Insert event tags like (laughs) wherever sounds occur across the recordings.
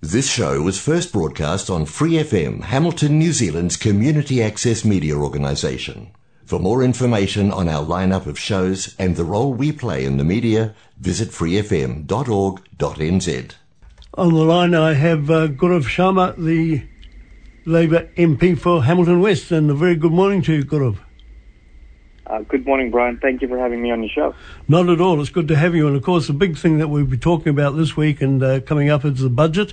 This show was first broadcast on Free FM, Hamilton, New Zealand's community access media organisation. For more information on our lineup of shows and the role we play in the media, visit freefm.org.nz. On the line, I have uh, Gaurav Sharma, the Labour MP for Hamilton West, and a very good morning to you, Gaurav. Uh, good morning, Brian. Thank you for having me on your show. Not at all. It's good to have you. And of course, the big thing that we'll be talking about this week and uh, coming up is the budget.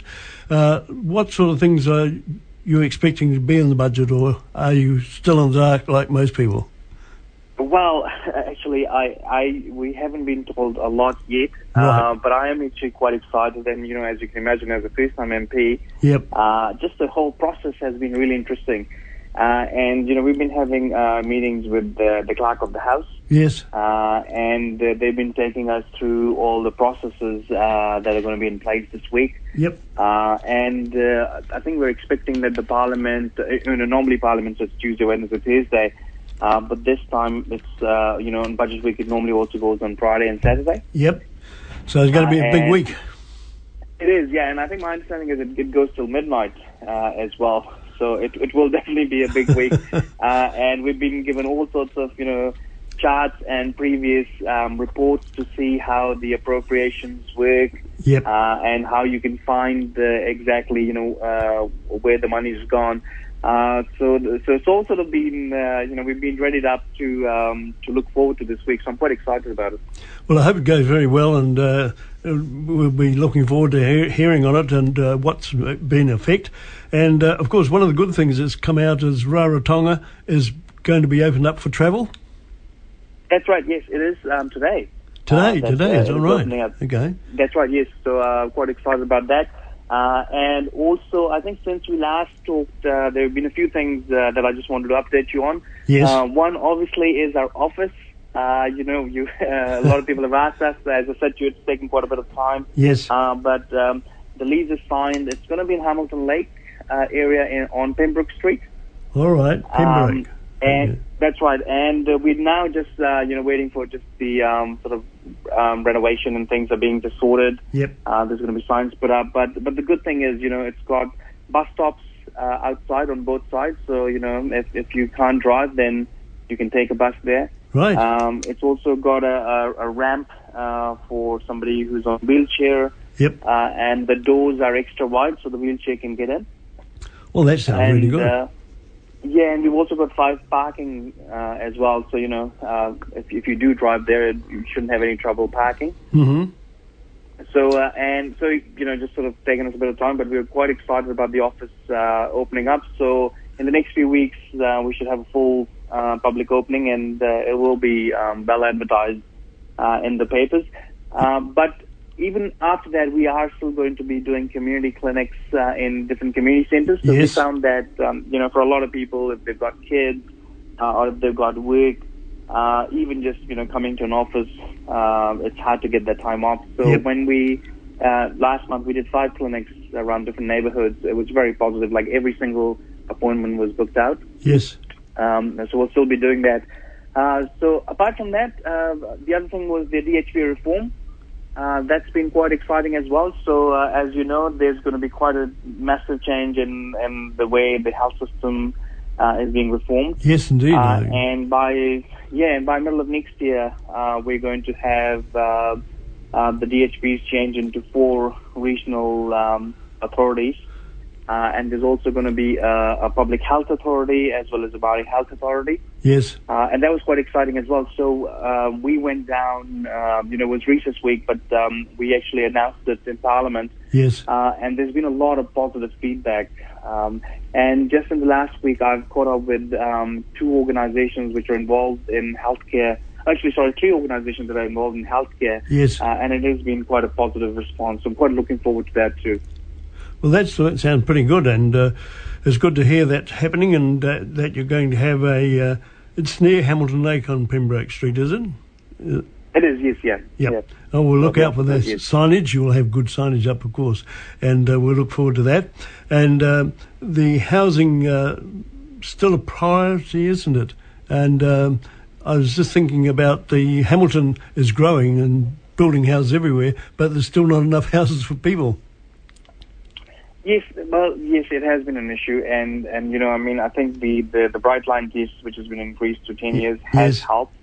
Uh, what sort of things are you expecting to be in the budget, or are you still in the dark like most people? Well, (laughs) actually, I, I, we haven't been told a lot yet, Right. uh, but I am actually quite excited. And you know, as you can imagine, as a first-time MP, Yep. uh, just the whole process has been really interesting. Uh, and you know, we've been having uh, meetings with the, the clerk of the house, Yes. uh, and uh, they've been taking us through all the processes uh, that are going to be in place this week. Yep. Uh, and uh, I think we're expecting that the Parliament, you know, normally Parliament is Tuesday, Wednesday, Thursday, uh, but this time it's, uh, you know, on Budget Week it normally also goes on Friday and Saturday. Yep. So it's going to be a big week. It is, yeah, and I think my understanding is it, it goes till midnight uh, as well. So it, it will (laughs) definitely be a big week. (laughs) uh, and we've been given all sorts of, you know, charts and previous um, reports to see how the appropriations work Yep. uh, and how you can find uh, exactly, you know, uh, where the money's gone. Uh, so, so it's all sort of been, uh, you know, we've been readied up to um, to look forward to this week. So I'm quite excited about it. Well, I hope it goes very well, and uh, we'll be looking forward to hear, hearing on it and uh, what's been effect. And uh, of course, one of the good things that's come out is Rarotonga is going to be opened up for travel That's right. Yes, it is um, today. today. Today is all right. Okay. That's right. Yes. So uh, quite excited about that. Uh, and also, I think since we last talked, uh, there have been a few things uh, that I just wanted to update you on. Yes. Uh, one, obviously, is our office. Uh, you know, you (laughs) a lot of people have asked us. As I said to you, it's taken quite a bit of time. Yes. Uh, but um, the lease is signed. It's going to be in Hamilton Lake uh, area in, on Pembroke Street. all right. Pembroke. Um, and that's right. And uh, we're now just uh, you know waiting for just the um, sort of um, renovation and things are being just sorted. Yep. Uh, there's going to be signs put up, but but the good thing is you know it's got bus stops uh, outside on both sides. So you know if if you can't drive, then you can take a bus there. Right. Um, it's also got a, a, a ramp uh, for somebody who's on wheelchair, yep. uh, and the doors are extra wide so the wheelchair can get in. Well, that sounds and really good. Uh, yeah, and we've also got five parking uh, as well. So you know, uh, if if you do drive there, you shouldn't have any trouble parking. hmm So uh, and so you know, just sort of taking us a bit of time, but we're quite excited about the office uh, opening up. So in the next few weeks, uh, we should have a full uh, public opening, and uh, it will be um, well advertised uh, in the papers. Um, but even after that, we are still going to be doing community clinics uh, in different community centers. So we found that um, you know, for a lot of people, if they've got kids uh, or if they've got work, uh, even just you know coming to an office, uh, it's hard to get that time off. So Yep. when we uh, last month we did five clinics around different neighborhoods, it was very positive. Like every single appointment was booked out. Yes. Um, so we'll still be doing that. Uh, so apart from that, uh, the other thing was the DHB reform. Uh, that's been quite exciting as well. So uh, as you know, there's going to be quite a massive change in, in the way the health system uh, is being reformed. Yes, indeed. Uh, and by yeah, and by middle of next year, uh, we're going to have uh, uh, the DHBs change into four regional um, authorities. Uh, and there's also going to be uh, a public health authority as well as a Māori health authority. yes. Uh, and that was quite exciting as well. So uh, we went down, um, you know, it was recess week, but um, we actually announced it in Parliament. Yes. Uh, and there's been a lot of positive feedback. Um, and just in the last week, I've caught up with um, two organizations which are involved in healthcare. Actually, sorry, three organizations that are involved in healthcare. Yes. Uh, and it has been quite a positive response. So I'm quite looking forward to that too. Well, that's, that sounds pretty good, and uh, it's good to hear that happening, and uh, that you're going to have a. Uh, it's near Hamilton Lake on Pembroke Street, is it? It is, yes, yeah. Yep. yeah. Oh, we'll look out for the yes. signage. You will have good signage up, of course, and uh, we'll look forward to that. And um the housing uh, still a priority, isn't it? And um, I was just thinking about the Hamilton is growing and building houses everywhere, but there's still not enough (laughs) houses for people. Yes, well, yes, it has been an issue, and and you know, I mean, I think the the, the bright line case, which has been increased to ten years, has Yes. helped,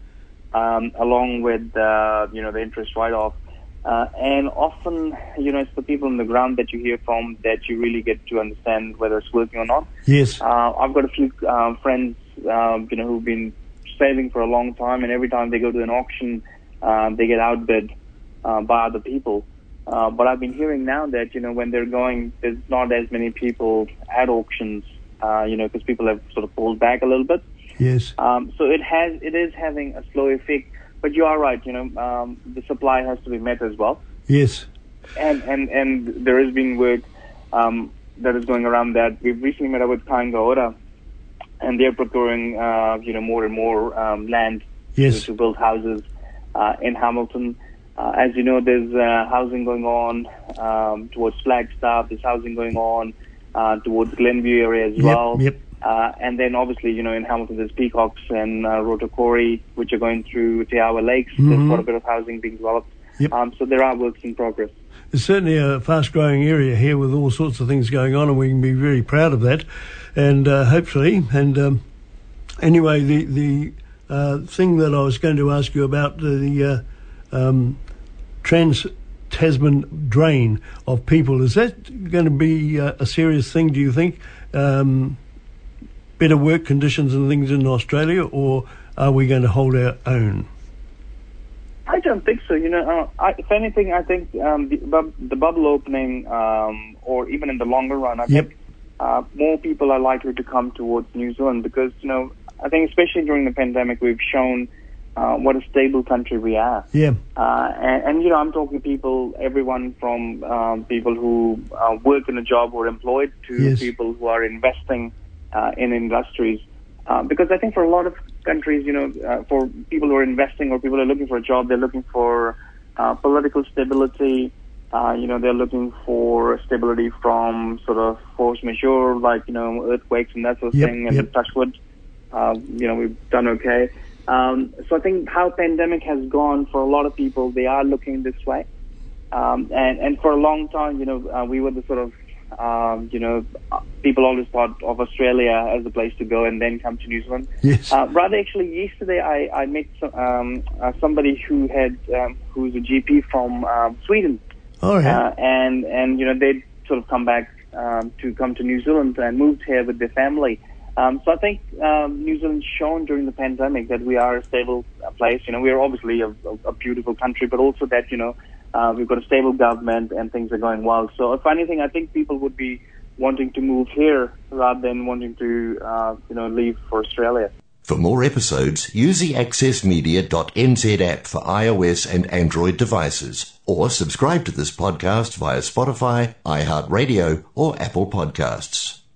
um, along with uh, you know the interest write-off, uh, and often you know it's the people on the ground that you hear from that you really get to understand whether it's working or not. Yes. Uh, I've got a few uh, friends, um, you know, who've been saving for a long time, and every time they go to an auction, um, they get outbid uh, by other people. Uh, but I've been hearing now that you know when they're going, there's not as many people at auctions, uh, you know, because people have sort of pulled back a little bit. Yes. Um, so it has, it is having a slow effect. But you are right, you know, um, the supply has to be met as well Yes. and and and there has been work um, that is going around that. We've recently met up with Kāinga Ora, and they're procuring uh, you know more and more um, land Yes. to, to build houses uh, in Hamilton. Uh, as you know, there's uh, housing going on um, towards Flagstaff. There's housing going on uh, towards Glenview area as Yep, well. yep. Uh, and then obviously, you know, in Hamilton there's Peacocks and uh, Rotokauri, which are going through Te Awa Lakes. There's Mhm. quite a bit of housing being developed. Yep. Um, so there are works in progress. It's certainly a fast growing area here with all sorts of things going on, and we can be very proud of that. And uh, hopefully, and um, anyway, the, the uh, thing that I was going to ask you about the uh, um, trans Tasman drain of people, is that going to be uh, a serious thing, do you think? Um, better work conditions and things in Australia, or are we going to hold our own? I don't think so. You know, uh, I, if anything, I think um, the, bub- the bubble opening, um, or even in the longer run, I Yep. think uh, more people are likely to come towards New Zealand because you know, I think especially during the pandemic, we've shown uh, what a stable country we are. Yeah, Uh, and, and you know, I'm talking people, everyone from um, people who uh, work in a job or employed to Yes. people who are investing uh, in industries. Uh, because I think for a lot of countries, you know, uh, for people who are investing or people who are looking for a job, they're looking for uh, political stability. Uh, you know, they're looking for stability from sort of force majeure, like you know, earthquakes and that sort of Yep, thing. And yep. touch wood, uh, you know, we've done okay. Um, so I think how pandemic has gone for a lot of people, they are looking this way. Um, and, and for a long time, you know, uh, we were the sort of, um, you know, people always thought of Australia as a place to go and then come to New Zealand. yes, Uh, rather, actually, yesterday I, I met some, um, uh, somebody who had, um, who's a GP from um, Sweden. all right. Uh, and and you know they'd sort of come back um, to come to New Zealand and moved here with their family. Um, so I think um, New Zealand's shown during the pandemic that we are a stable uh, place. You know, we are obviously a, a, a beautiful country, but also that you know uh, we've got a stable government and things are going well. So if anything, I think people would be wanting to move here rather than wanting to uh, you know leave for Australia. For more episodes, use the accessmedia.nz app for iOS and Android devices, or subscribe to this podcast via Spotify, iHeartRadio, or Apple Podcasts.